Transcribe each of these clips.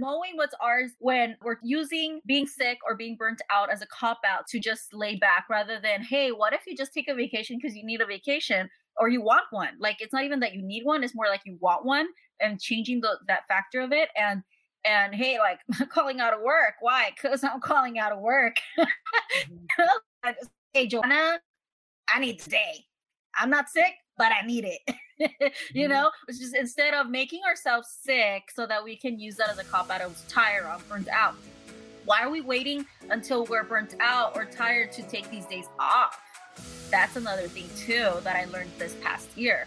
knowing what's ours when we're using being sick or being burnt out as a cop out to just lay back rather than, hey, what if you just take a vacation because you need a vacation or you want one? Like it's not even that you need one, it's more like you want one and changing the that factor of it. And and hey, like calling out of work. Why? Because I'm calling out of work. mm-hmm. hey, Joanna, I need today. I'm not sick, but I need it. you mm-hmm. know, it's just instead of making ourselves sick so that we can use that as a cop out of tired, I'm burnt out. Why are we waiting until we're burnt out or tired to take these days off? That's another thing too that I learned this past year.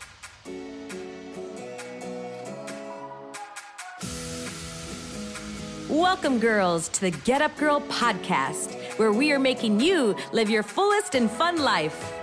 Welcome, girls, to the Get Up Girl podcast, where we are making you live your fullest and fun life.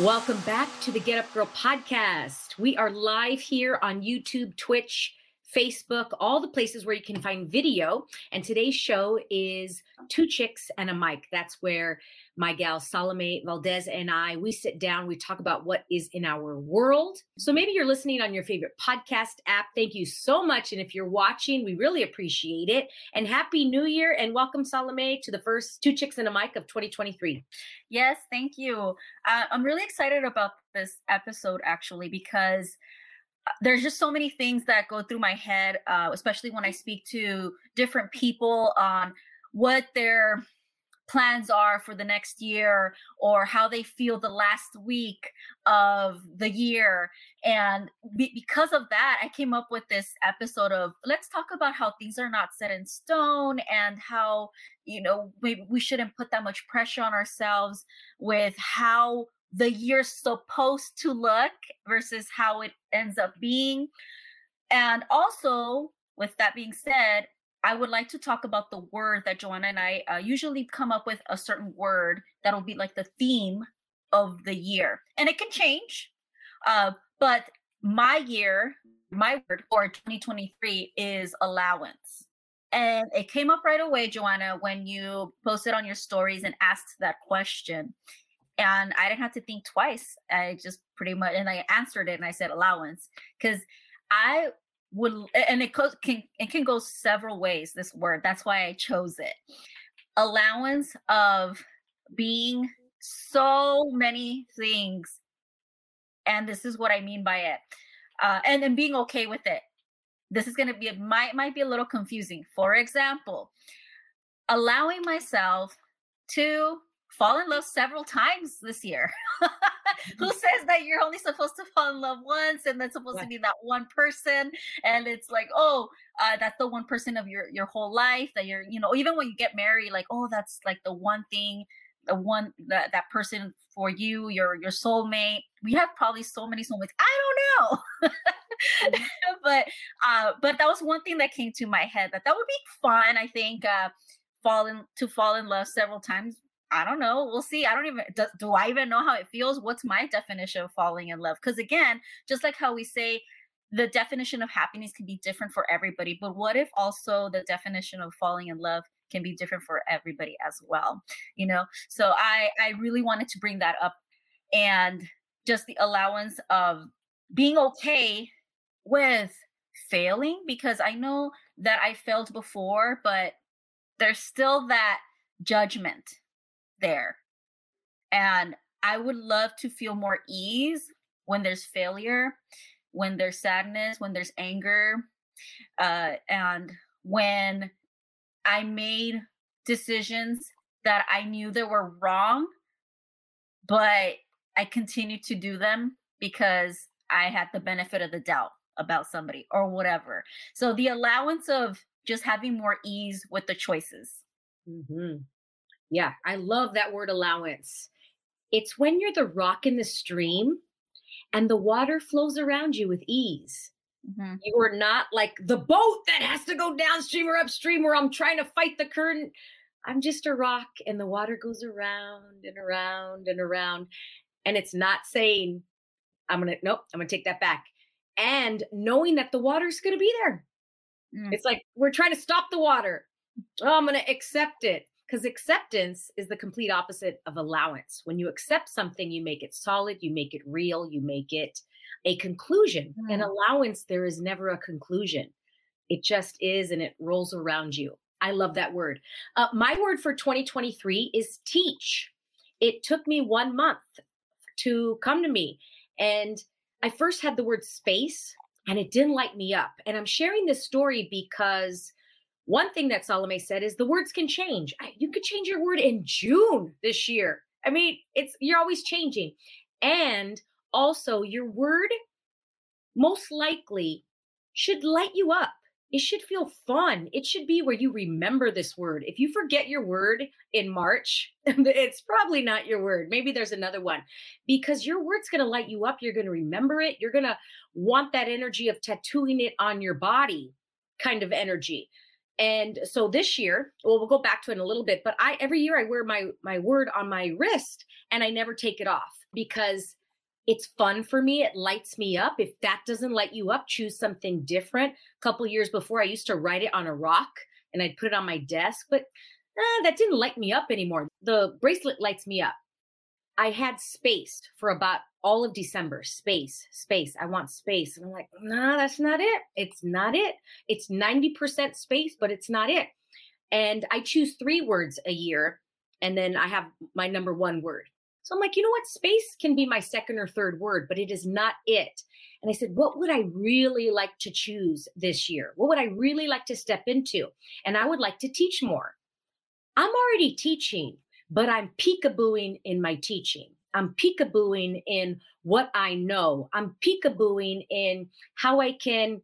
Welcome back to the Get Up Girl podcast. We are live here on YouTube, Twitch, Facebook, all the places where you can find video. And today's show is Two Chicks and a Mic. That's where my gal Salome Valdez and I, we sit down, we talk about what is in our world. So maybe you're listening on your favorite podcast app. Thank you so much. And if you're watching, we really appreciate it. And happy new year and welcome Salome to the first Two Chicks and a Mic of 2023. Yes, thank you. Uh, I'm really excited about this episode actually because uh, there's just so many things that go through my head, uh, especially when I speak to different people on what their plans are for the next year or how they feel the last week of the year. And be- because of that, I came up with this episode of let's talk about how things are not set in stone and how, you know, maybe we shouldn't put that much pressure on ourselves with how the year's supposed to look versus how it ends up being. And also, with that being said, I would like to talk about the word that Joanna and I uh, usually come up with a certain word that'll be like the theme of the year. And it can change. Uh, but my year, my word for 2023 is allowance. And it came up right away, Joanna, when you posted on your stories and asked that question. And I didn't have to think twice. I just pretty much, and I answered it and I said allowance because I would and it can it can go several ways this word that's why i chose it. Allowance of being so many things. And this is what i mean by it. Uh, and then being okay with it. This is going to be it might might be a little confusing. For example allowing myself to fall in love several times this year. Who says that you're only supposed to fall in love once and then supposed to be that one person? And it's like, oh, uh, that's the one person of your your whole life that you're, you know, even when you get married, like, oh, that's like the one thing, the one that that person for you, your your soulmate. We have probably so many soulmates. I don't know. Mm-hmm. but uh but that was one thing that came to my head that that would be fun i think uh fall in to fall in love several times I don't know. We'll see. I don't even do, do I even know how it feels? What's my definition of falling in love? Because again, just like how we say the definition of happiness can be different for everybody, but what if also the definition of falling in love can be different for everybody as well? You know? So I I really wanted to bring that up and just the allowance of being okay with failing because I know that I failed before, but there's still that judgment there. And I would love to feel more ease when there's failure, when there's sadness, when there's anger, uh, and when I made decisions that I knew that were wrong, but I continued to do them because I had the benefit of the doubt about somebody or whatever. So the allowance of just having more ease with the choices. Mm-hmm. Yeah, I love that word allowance. It's when you're the rock in the stream and the water flows around you with ease. Mm-hmm. You are not like the boat that has to go downstream or upstream where I'm trying to fight the current. I'm just a rock and the water goes around and around and around. And it's not saying, I'm going to, nope, I'm going to take that back. And knowing that the water's going to be there. Mm. It's like we're trying to stop the water. Oh, I'm going to accept it because acceptance is the complete opposite of allowance. When you accept something, you make it solid, you make it real, you make it a conclusion. Mm. An allowance, there is never a conclusion. It just is and it rolls around you. I love that word. Uh, my word for 2023 is teach. It took me one month to come to me. And I first had the word space and it didn't light me up. And I'm sharing this story because one thing that Salome said is the words can change. You could change your word in June this year. I mean, it's you're always changing. And also your word most likely should light you up. It should feel fun. It should be where you remember this word. If you forget your word in March, it's probably not your word. Maybe there's another one because your word's going to light you up. You're going to remember it. You're going to want that energy of tattooing it on your body kind of energy. And so this year, well, we'll go back to it in a little bit, but I every year I wear my my word on my wrist and I never take it off because it's fun for me. It lights me up. If that doesn't light you up, choose something different. A couple years before, I used to write it on a rock and I'd put it on my desk, but eh, that didn't light me up anymore. The bracelet lights me up. I had space for about all of December. Space, space. I want space. And I'm like, no, that's not it. It's not it. It's 90% space, but it's not it. And I choose three words a year. And then I have my number one word. So I'm like, you know what? Space can be my second or third word, but it is not it. And I said, what would I really like to choose this year? What would I really like to step into? And I would like to teach more. I'm already teaching, but I'm peekabooing in my teaching. I'm peekabooing in what I know. I'm peekabooing in how I can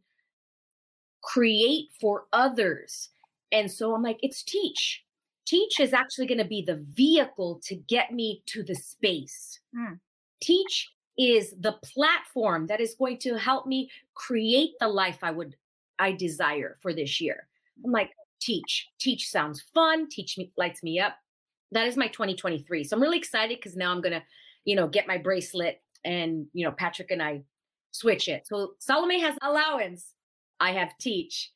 create for others. And so I'm like, it's teach. Teach is actually going to be the vehicle to get me to the space. Mm. Teach is the platform that is going to help me create the life I would I desire for this year. I'm like, teach. Teach sounds fun. Teach me lights me up. That is my 2023. So I'm really excited because now I'm gonna, you know, get my bracelet and you know, Patrick and I switch it. So Salome has allowance. I have teach.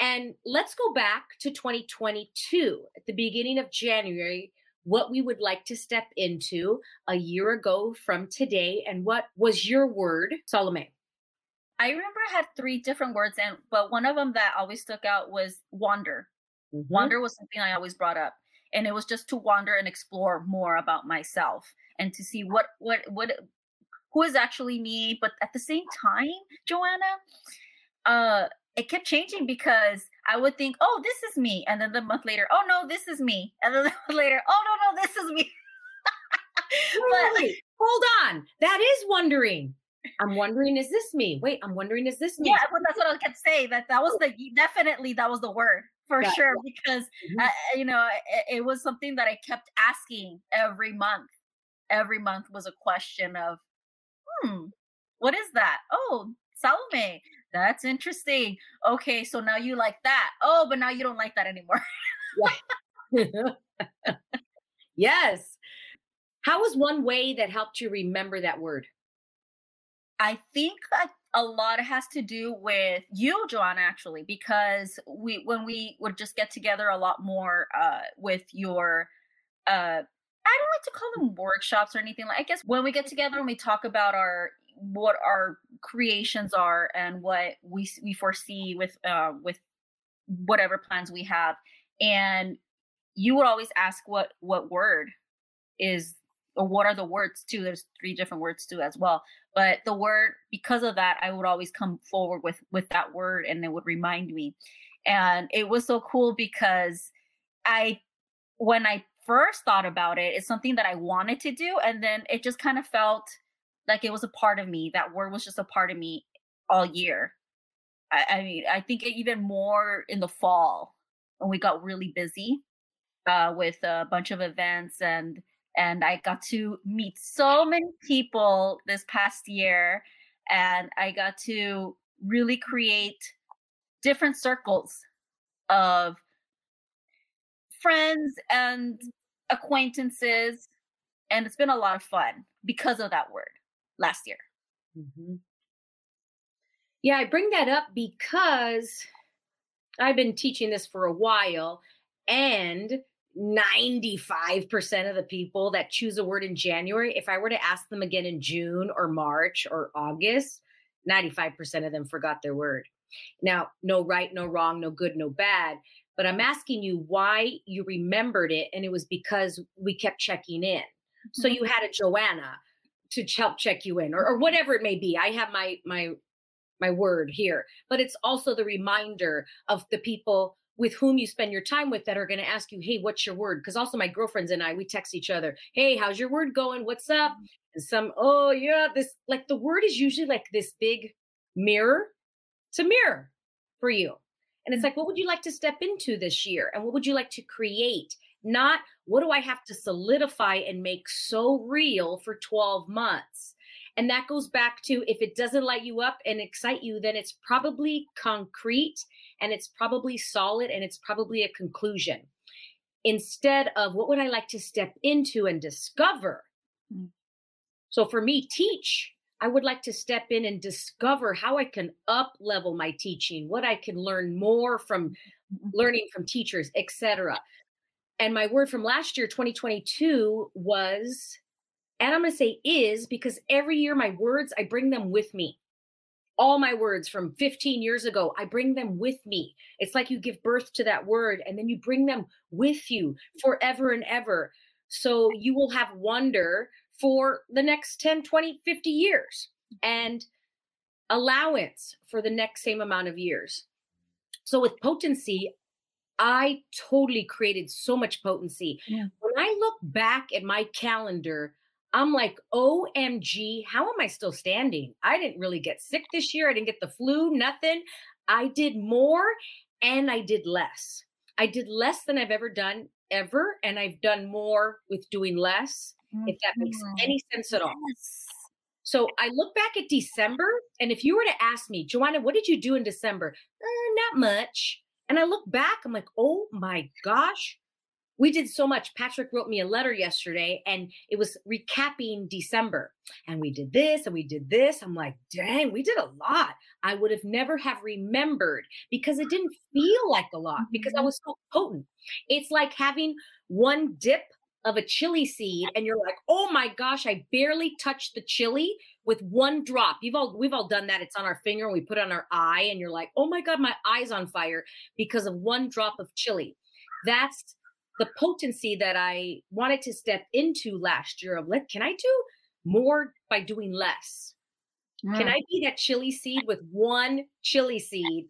And let's go back to 2022 at the beginning of January, what we would like to step into a year ago from today. And what was your word, Salome? I remember I had three different words, and but one of them that always stuck out was wander. Mhm. Wander was something I always brought up, and it was just to wander and explore more about myself and to see what what what who is actually me. But at the same time, Joanna, uh, it kept changing because I would think, oh, this is me, and then the month later, oh no, this is me, and then the month later, oh no, no, this is me. Wait, wait, hold on. That is wondering. I'm wondering, is this me? Wait, I'm wondering, is this me? yeah, well, that's what I kept saying. That that was the definitely that was the word for Yeah, sure because Mhm. uh, you know it, it was something that I kept asking every month. Every month was a question of, hmm, what is that? Oh, Salome, that's interesting. Okay, so now you like that. Oh, but now you don't like that anymore. yes. How was one way that helped you remember that word? I think a, a lot has to do with you, Joanna, actually, because we when we would just get together a lot more uh, with your uh, I don't like to call them workshops or anything. Like I guess when we get together and we talk about our what our creations are and what we we foresee with uh, with whatever plans we have, and you would always ask what what word is what are the words too. There's three different words too as well but the word because of that i would always come forward with with that word and it would remind me and it was so cool because i when i first thought about it it's something that i wanted to do and then it just kind of felt like it was a part of me that word was just a part of me all year i, I mean i think even more in the fall when we got really busy uh, with a bunch of events and and I got to meet so many people this past year and I got to really create different circles of friends and acquaintances and it's been a lot of fun because of that word last year. Mm-hmm. Yeah, I bring that up because I've been teaching this for a while and 95% of the people that choose a word in January, if I were to ask them again in June or March or August, 95% of them forgot their word. Now, no right, no wrong, no good, no bad. But I'm asking you why you remembered it. And it was because we kept checking in. Mm-hmm. So you had a Joanna to help check you in or, or whatever it may be. I have my, my, my word here, but it's also the reminder of the people with whom you spend your time with that are going to ask you, Hey, what's your word? Because also my girlfriends and I, we text each other, Hey, how's your word going? What's up? Mm-hmm. And some, Oh, yeah, this like the word is usually like this big mirror. It's a mirror for you. And it's mm-hmm. like, what would you like to step into this year? And what would you like to create? Not what do I have to solidify and make so real for 12 months? And that goes back to if it doesn't light you up and excite you, then it's probably concrete and it's probably solid and it's probably a conclusion. Instead of what would I like to step into and discover? Mm. So for me, teach. I would like to step in and discover how I can up level my teaching, what I can learn more from mm-hmm. learning from teachers, etc. And my word from last year, 2022, was, and I'm going to say is because every year my words, I bring them with me all my words from 15 years ago, I bring them with me. It's like you give birth to that word and then you bring them with you forever and ever. So you will have wonder for the next 10, 20, 50 years and allowance for the next same amount of years. So with potency, I totally created so much potency. Yeah. When I look back at my calendar, I'm like, OMG, how am I still standing? I didn't really get sick this year. I didn't get the flu, nothing. I did more and I did less. I did less than I've ever done ever. And I've done more with doing less, mm-hmm. if that makes any sense at all. Yes. So I look back at December, and if you were to ask me, Joanna, what did you do in December? Uh, not much. And I look back, I'm like, oh my gosh, we did so much. Patrick wrote me a letter yesterday and it was recapping December. And we did this and we did this. I'm like, dang, we did a lot. I would have never have remembered because it didn't feel like a lot because I mm-hmm. was so potent. It's like having one dip of a chili seed and you're like, "Oh my gosh, I barely touched the chili with one drop." You've all we've all done that. It's on our finger and we put it on our eye and you're like, "Oh my god, my eye's on fire because of one drop of chili." That's the potency that I wanted to step into last year of let can I do more by doing less? Mm. Can I be that chili seed with one chili seed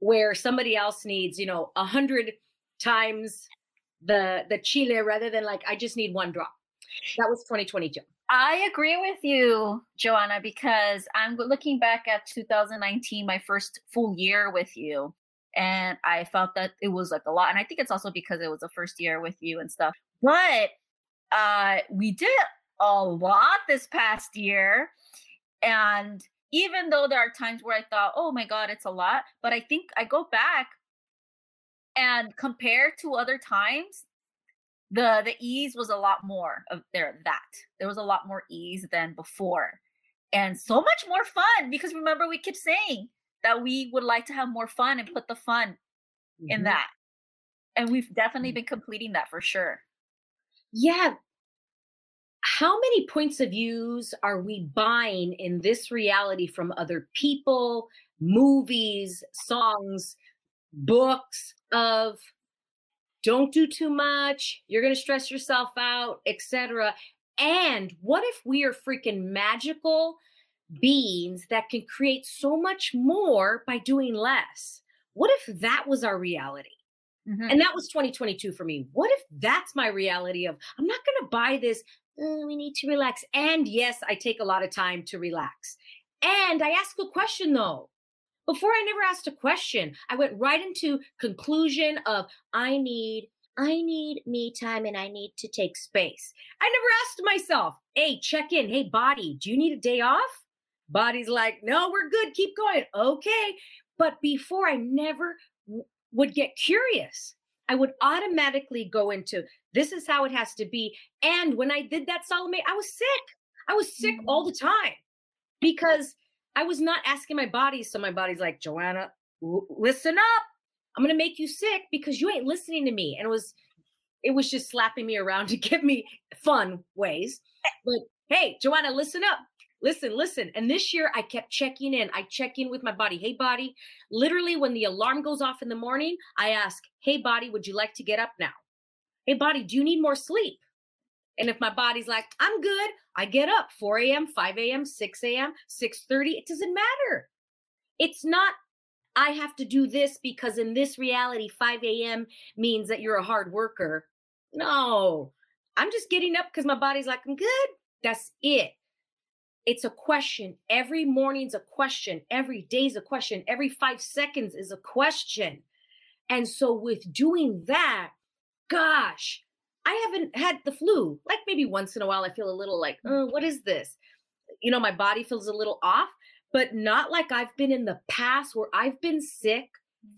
where somebody else needs, you know, a hundred times the the chile rather than like I just need one drop. That was 2022. I agree with you, Joanna, because I'm looking back at 2019, my first full year with you and I felt that it was like a lot. And I think it's also because it was the first year with you and stuff. But uh, we did a lot this past year, and even though there are times where I thought, "Oh my God, it's a lot," but I think I go back and compare to other times, the the ease was a lot more of there. That there was a lot more ease than before, and so much more fun because remember we kept saying that we would like to have more fun and put the fun mm-hmm. in that. And we've definitely mm. been completing that for sure. Yeah. How many points of views are we buying in this reality from other people, movies, songs, books of don't do too much, you're going to stress yourself out, etc. And what if we are freaking magical beings that can create so much more by doing less. What if that was our reality? Mm-hmm. And that was 2022 for me. What if that's my reality of I'm not going to buy this, oh, we need to relax. And yes, I take a lot of time to relax. And I ask a question though. Before I never asked a question, I went right into conclusion of I need I need me time and I need to take space. I never asked myself, hey, check in. Hey, body, do you need a day off? Body's like, no, we're good. Keep going. Okay. But before I never w- would get curious. I would automatically go into this is how it has to be. And when I did that Salome, I was sick. I was sick mm-hmm. all the time because I was not asking my body. So my body's like, Joanna, w- listen up. I'm gonna make you sick because you ain't listening to me. And it was it was just slapping me around to give me fun ways. But hey, Joanna, listen up. Listen, listen. And this year I kept checking in. I check in with my body. Hey, body. Literally, when the alarm goes off in the morning, I ask, Hey, body, would you like to get up now? Hey, body, do you need more sleep? And if my body's like, I'm good, I get up 4 a.m., 5 a.m., 6 a.m., 6:30. It doesn't matter. It's not I have to do this because in this reality, 5 a.m. means that you're a hard worker. No, I'm just getting up because my body's like, I'm good. That's it. It's a question. Every morning's a question. Every day's a question. Every five seconds is a question. And so, with doing that, gosh, I haven't had the flu. Like maybe once in a while, I feel a little like, oh, what is this? You know, my body feels a little off, but not like I've been in the past where I've been sick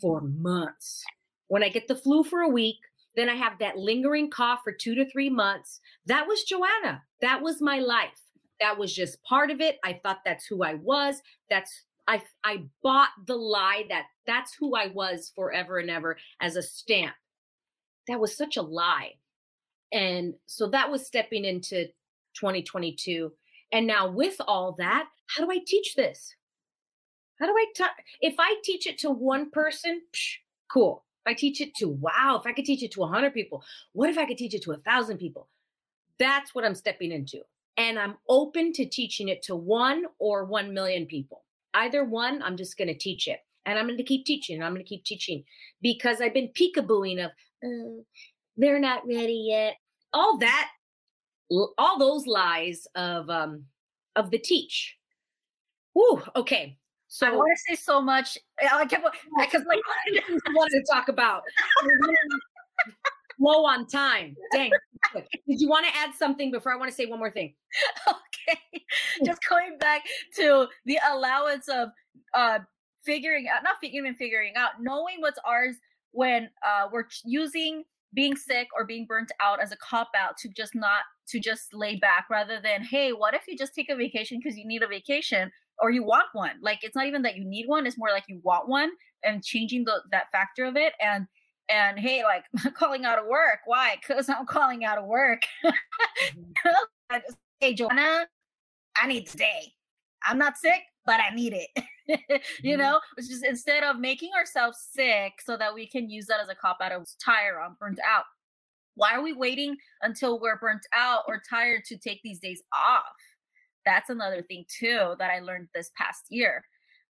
for months. When I get the flu for a week, then I have that lingering cough for two to three months. That was Joanna. That was my life. That was just part of it. I thought that's who I was. That's I I bought the lie that that's who I was forever and ever as a stamp. That was such a lie. And so that was stepping into 2022. And now with all that, how do I teach this? How do I? If I teach it to one person, psh, cool. If I teach it to, wow, if I could teach it to 100 people, what if I could teach it to a thousand people? That's what I'm stepping into. And I'm open to teaching it to one or 1 million people. Either one, I'm just going to teach it. And I'm going to keep teaching. I'm going to keep teaching because I've been peekabooing of, uh, they're not ready yet. All that, all those lies of, um, of the teach. Whew, okay. So I want to say so much. I kept because like I wanted to talk about low on time. Dang. Did you want to add something before I want to say one more thing? Okay. Just going back to the allowance of uh figuring out, not even figuring out, knowing what's ours when uh we're using being sick or being burnt out as a cop out to just not to just lay back rather than hey what if you just take a vacation because you need a vacation or you want one like it's not even that you need one it's more like you want one and changing the that factor of it and and hey like calling out of work. Why? Because i'm calling out of work. Mm-hmm. hey joanna i need today i'm not sick but i need it. You mm-hmm. know? It's just instead of making ourselves sick so that we can use that as a cop out of tired i'm burnt out why are we waiting until we're burnt out or tired to take these days off? That's another thing too that i learned this past year.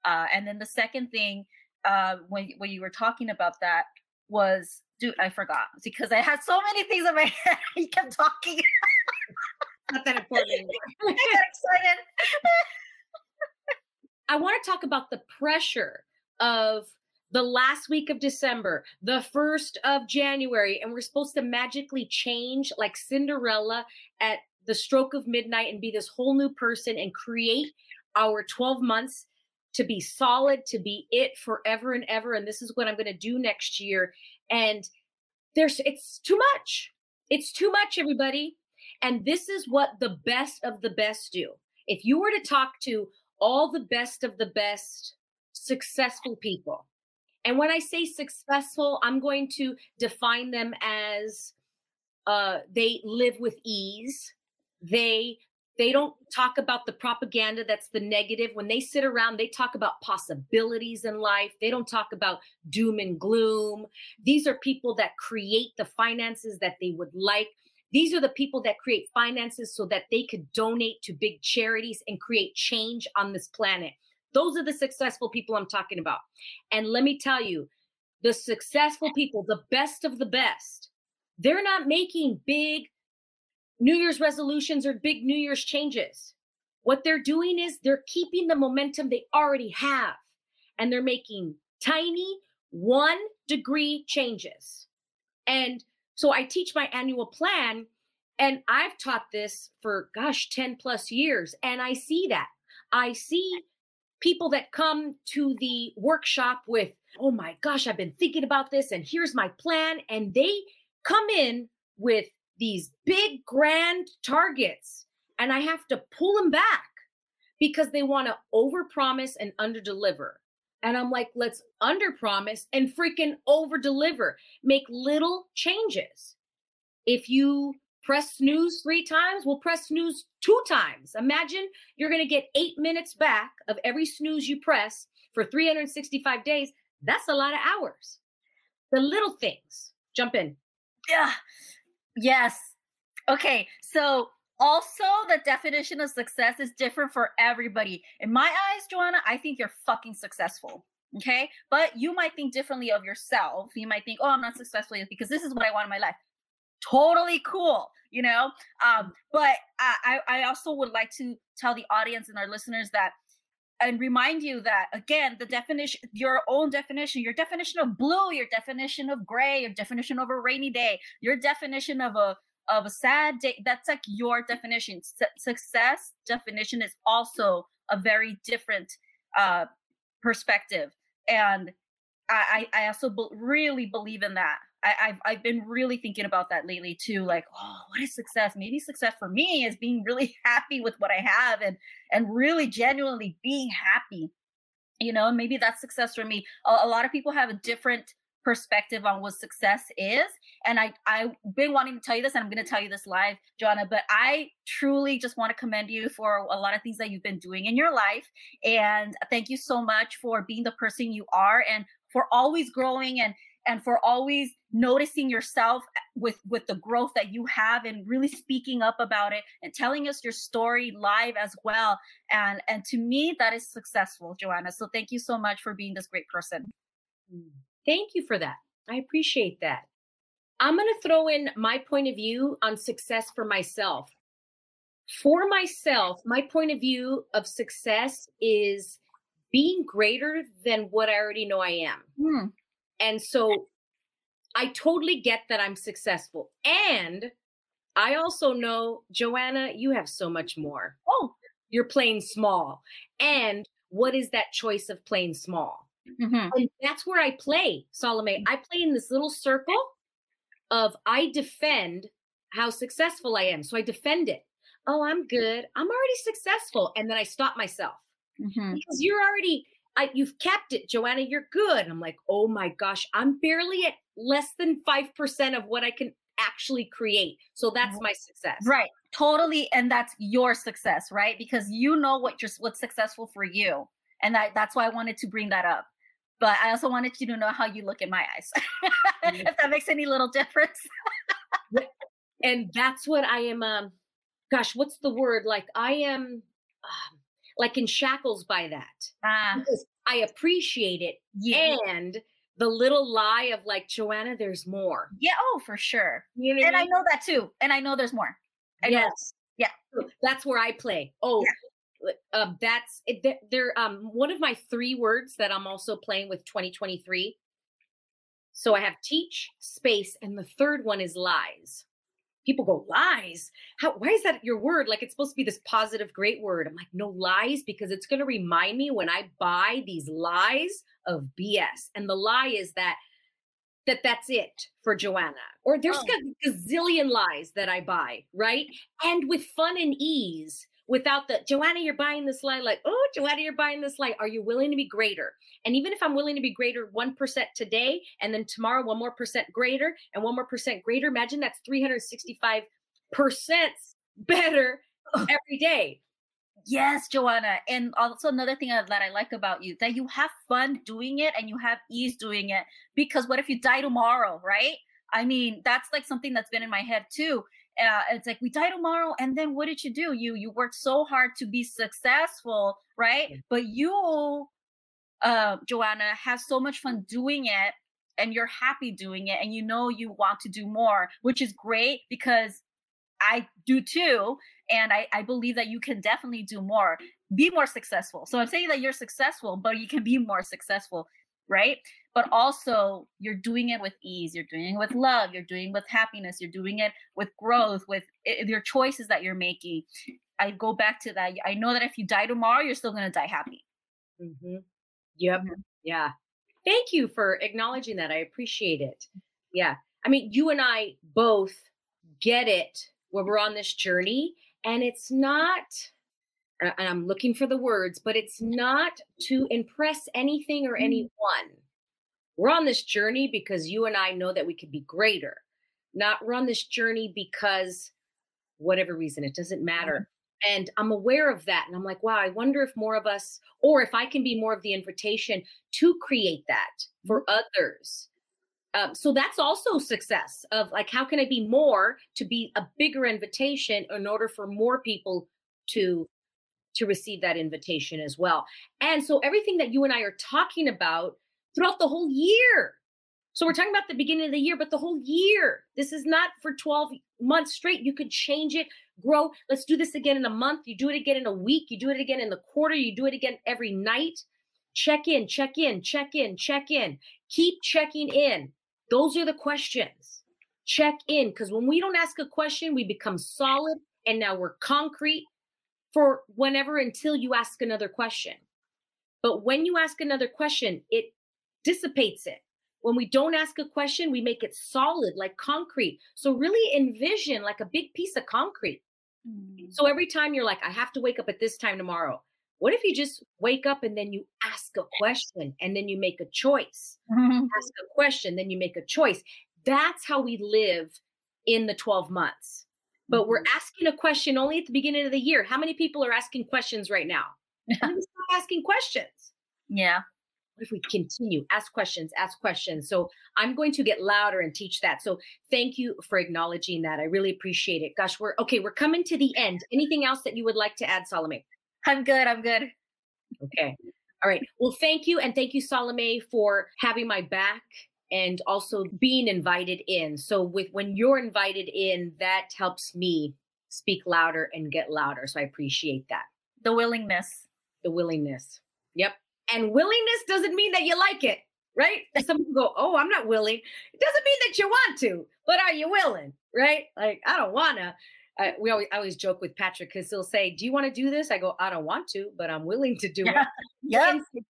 Uh, and then the second thing uh, when, when you were talking about that was dude i forgot because i had so many things in my head he kept talking not that important i got excited I want to talk about the pressure of the last week of December, the first of January, and we're supposed to magically change like Cinderella at the stroke of midnight and be this whole new person and create our 12 months to be solid, to be it forever and ever. And this is what I'm going to do next year. And there's, it's too much. It's too much, everybody. And this is what the best of the best do. If you were to talk to all the best of the best successful people. And when I say successful, I'm going to define them as uh, they live with ease. They they don't talk about the propaganda that's the negative. When they sit around, they talk about possibilities in life. They don't talk about doom and gloom. These are people that create the finances that they would like. These are the people that create finances so that they could donate to big charities and create change on this planet. Those are the successful people I'm talking about. And let me tell you, the successful people, the best of the best, they're not making big New Year's resolutions or big New Year's changes. What they're doing is they're keeping the momentum they already have and they're making tiny one degree changes. And So I teach my annual plan and I've taught this for gosh 10 plus years and I see that. I see people that come to the workshop with, "Oh my gosh, I've been thinking about this and here's my plan." And they come in with these big grand targets and I have to pull them back because they want to overpromise and underdeliver. And I'm like, let's underpromise and freaking overdeliver. Make little changes. If you press snooze three times, we'll press snooze two times. Imagine you're going to get eight minutes back of every snooze you press for 365 days. That's a lot of hours. The little things. Jump in. Yeah. Yes. Okay. So also the definition of success is different for everybody in my eyes joanna i think you're fucking successful okay but you might think differently of yourself you might think oh i'm not successful because this is what i want in my life totally cool you know um but i i also would like to tell the audience and our listeners that and remind you that again the definition your own definition your definition of blue your definition of gray your definition of a rainy day your definition of a of a sad day that's like your definition. Success definition is also a very different uh perspective. And i i also be- really believe in that I, have I've been really thinking about that lately too. Like, oh, what is success? Maybe success for me is being really happy with what I have and and really genuinely being happy. You know, maybe that's success for me. A, a lot of people have a different perspective on what success is. And I, I've been wanting to tell you this, and I'm going to tell you this live, Joanna, but I truly just want to commend you for a lot of things that you've been doing in your life. And thank you so much for being the person you are and for always growing and and for always noticing yourself with with the growth that you have and really speaking up about it and telling us your story live as well and and to me that is successful joanna so thank you so much for being this great person. Thank you for that. I appreciate that. I'm going to throw in my point of view on success for myself. For myself, my point of view of success is being greater than what I already know I am. Hmm. And so I totally get that I'm successful. And I also know, Joanna, you have so much more. Oh, you're playing small. And what is that choice of playing small? Mm-hmm. And that's where I play, Salome. I play in this little circle of I defend how successful I am. So I defend it. Oh, I'm good. I'm already successful. And then I stop myself mm-hmm. because you're already, I, you've kept it, Joanna. You're good. I'm like, oh my gosh, I'm barely at less than 5% of what I can actually create. So that's my success. Right. Totally. And that's your success, right? Because you know what you're, what's successful for you. And that, that's why I wanted to bring that up but I also wanted you to know how you look in my eyes, if that makes any little difference. and that's what I am. Um, gosh, what's the word? Like I am, um, like in shackles by that. Ah. I appreciate it, yeah. and the little lie of like Joanna, there's more. Yeah. Oh, for sure. You know and I, mean? I know that too, and I know there's more. I yes. Yeah. That's where I play. Oh, yeah uh, that's it, they're um one of my three words that I'm also playing with 2023. So I have teach, space, and the third one is lies. People go lies. How? Why is that your word? Like it's supposed to be this positive, great word. I'm like no lies because it's going to remind me when I buy these lies of BS. And the lie is that that that's it for Joanna. Or there's oh. a gazillion lies that I buy, right? And with fun and ease without the Joanna, you're buying this light. Like, oh, Joanna, you're buying this light. Are you willing to be greater? And even if I'm willing to be greater 1% today, and then tomorrow, one more percent greater, and one more percent greater, imagine that's 365% better every day. Yes, Joanna. And also another thing that I like about you that you have fun doing it and you have ease doing it. Because what if you die tomorrow, right? I mean, that's like something that's been in my head too uh, it's like we die tomorrow and then what did you do? You you worked so hard to be successful right? But you uh, joanna have so much fun doing it and you're happy doing it and you know you want to do more which is great because i do too and I, I believe that you can definitely do more be more successful. So i'm saying that you're successful but you can be more successful right? But also you're doing it with ease, you're doing it with love, you're doing it with happiness, you're doing it with growth, with it, your choices that you're making. I go back to that. I know that if you die tomorrow, you're still gonna die happy. Mm-hmm. Yep. Mm-hmm. Yeah. Thank you for acknowledging that. I appreciate it. Yeah. I mean, you and I both get it when we're on this journey, and it's not and I'm looking for the words, but it's not to impress anything or mm. anyone. We're on this journey because you and I know that we could be greater, not run this journey because whatever reason, it doesn't matter. And I'm aware of that. And I'm like, wow, I wonder if more of us, or if I can be more of the invitation to create that for mm. others. Um, so that's also success of like, how can I be more to be a bigger invitation in order for more people to to receive that invitation as well. And so everything that you and I are talking about throughout the whole year. So we're talking about the beginning of the year, but the whole year. This is not for 12 months straight. You could change it, grow. Let's do this again in a month. You do it again in a week. You do it again in the quarter. You do it again every night. Check in, check in, check in, check in. Keep checking in. Those are the questions. Check in because when we don't ask a question, we become solid and now we're concrete for whenever until you ask another question. But when you ask another question, it dissipates it. When we don't ask a question, we make it solid like concrete. So really envision like a big piece of concrete. Mm-hmm. So every time you're like, I have to wake up at this time tomorrow. What if you just wake up and then you ask a question and then you make a choice? Mm-hmm. Ask a question, then you make a choice. That's how we live in the 12 months but we're mm-hmm. asking a question only at the beginning of the year. How many people are asking questions right now? stop asking questions. Yeah. What if we continue? Ask questions, ask questions. So I'm going to get louder and teach that. So thank you for acknowledging that. I really appreciate it. Gosh, we're okay. We're coming to the end. Anything else that you would like to add, Salome? I'm good. I'm good. Okay. All right. Well, thank you. And thank you, Salome, for having my back and also being invited in. So with when you're invited in, that helps me speak louder and get louder. So I appreciate that. The willingness. The willingness. Yep. And willingness doesn't mean that you like it, right? Some people go, "Oh, I'm not willing." It doesn't mean that you want to, but are you willing, right? Like I don't wanna. I, we always I always joke with Patrick because he'll say, "Do you want to do this?" I go, "I don't want to, but I'm willing to do yeah. it."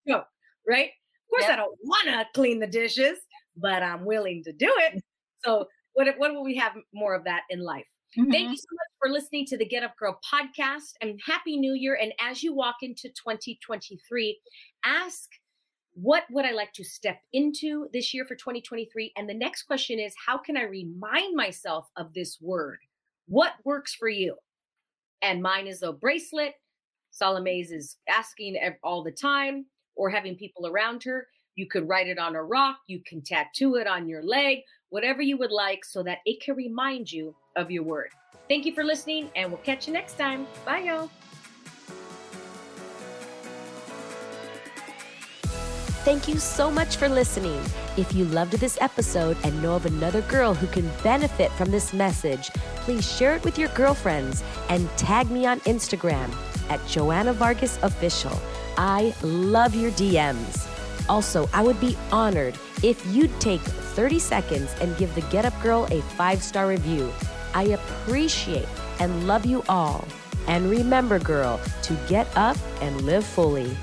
Yeah. Right? Of course, yep. I don't want to clean the dishes, but I'm willing to do it. So what what will we have more of that in life? Mm-hmm. Thank you so much for listening to the Get Up Girl podcast and happy new year and as you walk into 2023 ask what would I like to step into this year for 2023 and the next question is how can I remind myself of this word? What works for you? And mine is a bracelet. Salome's is asking all the time or having people around her. You could write it on a rock, you can tattoo it on your leg, whatever you would like, so that it can remind you of your word. Thank you for listening, and we'll catch you next time. Bye, y'all. Thank you so much for listening. If you loved this episode and know of another girl who can benefit from this message, please share it with your girlfriends and tag me on Instagram at Joanna Vargas Official. I love your DMs. Also, I would be honored if you'd take 30 seconds and give the Get Up Girl a five star review. I appreciate and love you all. And remember, girl, to get up and live fully.